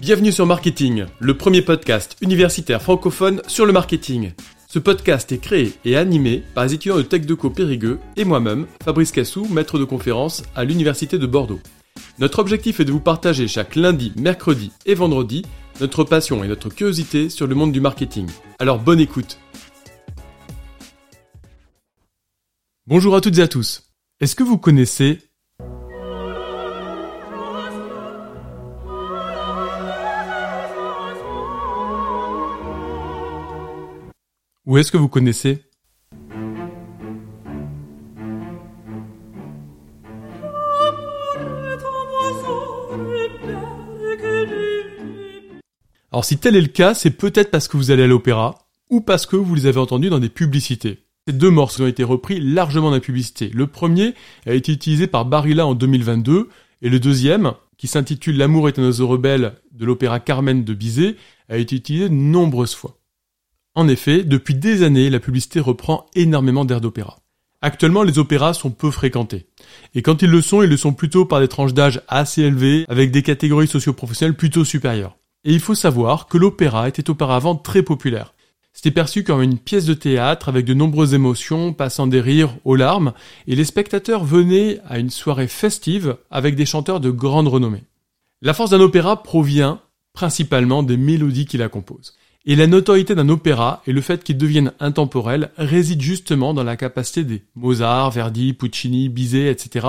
Bienvenue sur Marketing, le premier podcast universitaire francophone sur le marketing. Ce podcast est créé et animé par les étudiants de TechDeco Périgueux et moi-même, Fabrice Cassou, maître de conférence à l'Université de Bordeaux. Notre objectif est de vous partager chaque lundi, mercredi et vendredi notre passion et notre curiosité sur le monde du marketing. Alors bonne écoute Bonjour à toutes et à tous. Est-ce que vous connaissez Ou est-ce que vous connaissez Alors si tel est le cas, c'est peut-être parce que vous allez à l'opéra ou parce que vous les avez entendus dans des publicités. Ces deux morceaux ont été repris largement dans la publicité. Le premier a été utilisé par Barilla en 2022 et le deuxième, qui s'intitule L'amour est un oiseau rebelle de l'opéra Carmen de Bizet, a été utilisé de nombreuses fois. En effet, depuis des années, la publicité reprend énormément d'air d'opéra. Actuellement, les opéras sont peu fréquentés. Et quand ils le sont, ils le sont plutôt par des tranches d'âge assez élevées, avec des catégories socio-professionnelles plutôt supérieures. Et il faut savoir que l'opéra était auparavant très populaire. C'était perçu comme une pièce de théâtre avec de nombreuses émotions, passant des rires aux larmes, et les spectateurs venaient à une soirée festive avec des chanteurs de grande renommée. La force d'un opéra provient principalement des mélodies qui la composent. Et la notoriété d'un opéra et le fait qu'il devienne intemporel réside justement dans la capacité des Mozart, Verdi, Puccini, Bizet, etc.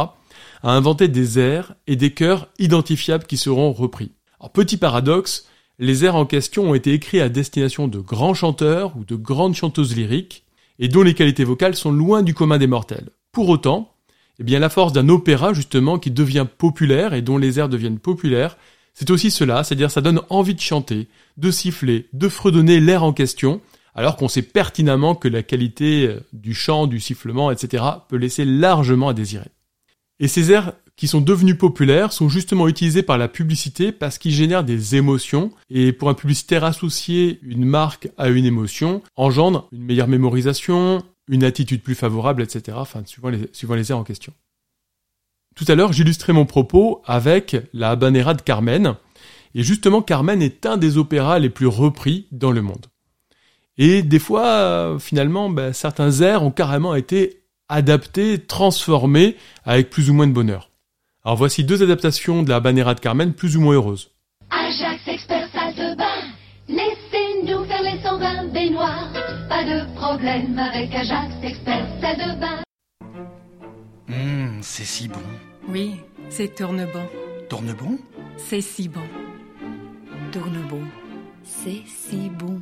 à inventer des airs et des chœurs identifiables qui seront repris. Alors, petit paradoxe, les airs en question ont été écrits à destination de grands chanteurs ou de grandes chanteuses lyriques et dont les qualités vocales sont loin du commun des mortels. Pour autant, eh bien la force d'un opéra justement qui devient populaire et dont les airs deviennent populaires, c'est aussi cela, c'est-à-dire ça donne envie de chanter, de siffler, de fredonner l'air en question, alors qu'on sait pertinemment que la qualité euh, du chant, du sifflement, etc. peut laisser largement à désirer. Et ces airs qui sont devenus populaires sont justement utilisés par la publicité parce qu'ils génèrent des émotions et pour un publicitaire associer une marque à une émotion engendre une meilleure mémorisation, une attitude plus favorable, etc. Enfin, suivant les airs en question. Tout à l'heure, j'illustrais mon propos avec la habanera de Carmen. Et justement, Carmen est un des opéras les plus repris dans le monde. Et des fois, finalement, ben, certains airs ont carrément été adaptés, transformés avec plus ou moins de bonheur. Alors voici deux adaptations de la habanera de Carmen plus ou moins heureuses. Ajax expert salle de bain, laissez-nous faire les 120 baignoires. Pas de problème avec Ajax expert salle de bain. C'est si bon. Oui, c'est Tournebon. Tournebon? C'est si bon. Tournebon. C'est si bon.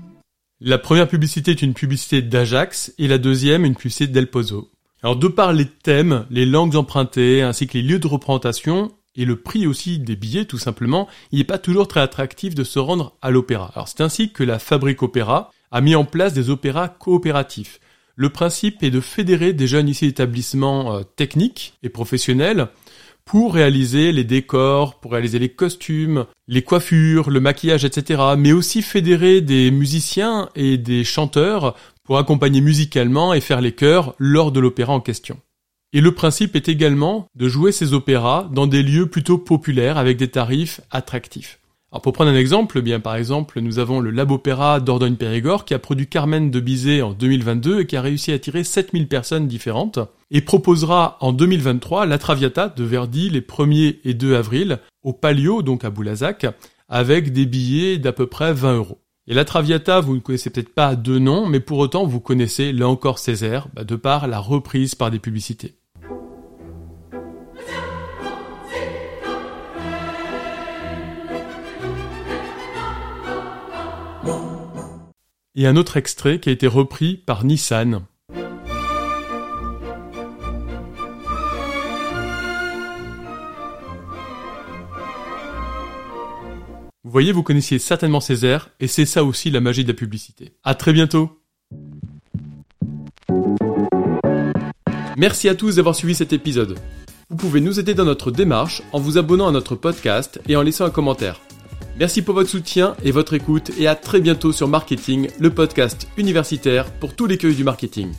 La première publicité est une publicité d'Ajax et la deuxième une publicité d'El Pozo. Alors de par les thèmes, les langues empruntées ainsi que les lieux de représentation et le prix aussi des billets tout simplement, il n'est pas toujours très attractif de se rendre à l'opéra. Alors c'est ainsi que la Fabrique Opéra a mis en place des opéras coopératifs. Le principe est de fédérer des jeunes ici d'établissements euh, techniques et professionnels pour réaliser les décors, pour réaliser les costumes, les coiffures, le maquillage, etc. Mais aussi fédérer des musiciens et des chanteurs pour accompagner musicalement et faire les chœurs lors de l'opéra en question. Et le principe est également de jouer ces opéras dans des lieux plutôt populaires avec des tarifs attractifs. Pour prendre un exemple, eh bien par exemple, nous avons le Lab Opéra d'Ordogne-Périgord qui a produit Carmen de Bizet en 2022 et qui a réussi à attirer 7000 personnes différentes et proposera en 2023 la Traviata de Verdi les 1er et 2 avril au Palio, donc à Boulazac, avec des billets d'à peu près 20 euros. Et la Traviata, vous ne connaissez peut-être pas de nom, mais pour autant vous connaissez là encore Césaire, bah, de par la reprise par des publicités. Et un autre extrait qui a été repris par Nissan. Vous voyez, vous connaissiez certainement ces airs, et c'est ça aussi la magie de la publicité. À très bientôt Merci à tous d'avoir suivi cet épisode. Vous pouvez nous aider dans notre démarche en vous abonnant à notre podcast et en laissant un commentaire. Merci pour votre soutien et votre écoute et à très bientôt sur Marketing, le podcast universitaire pour tous les cueils du marketing.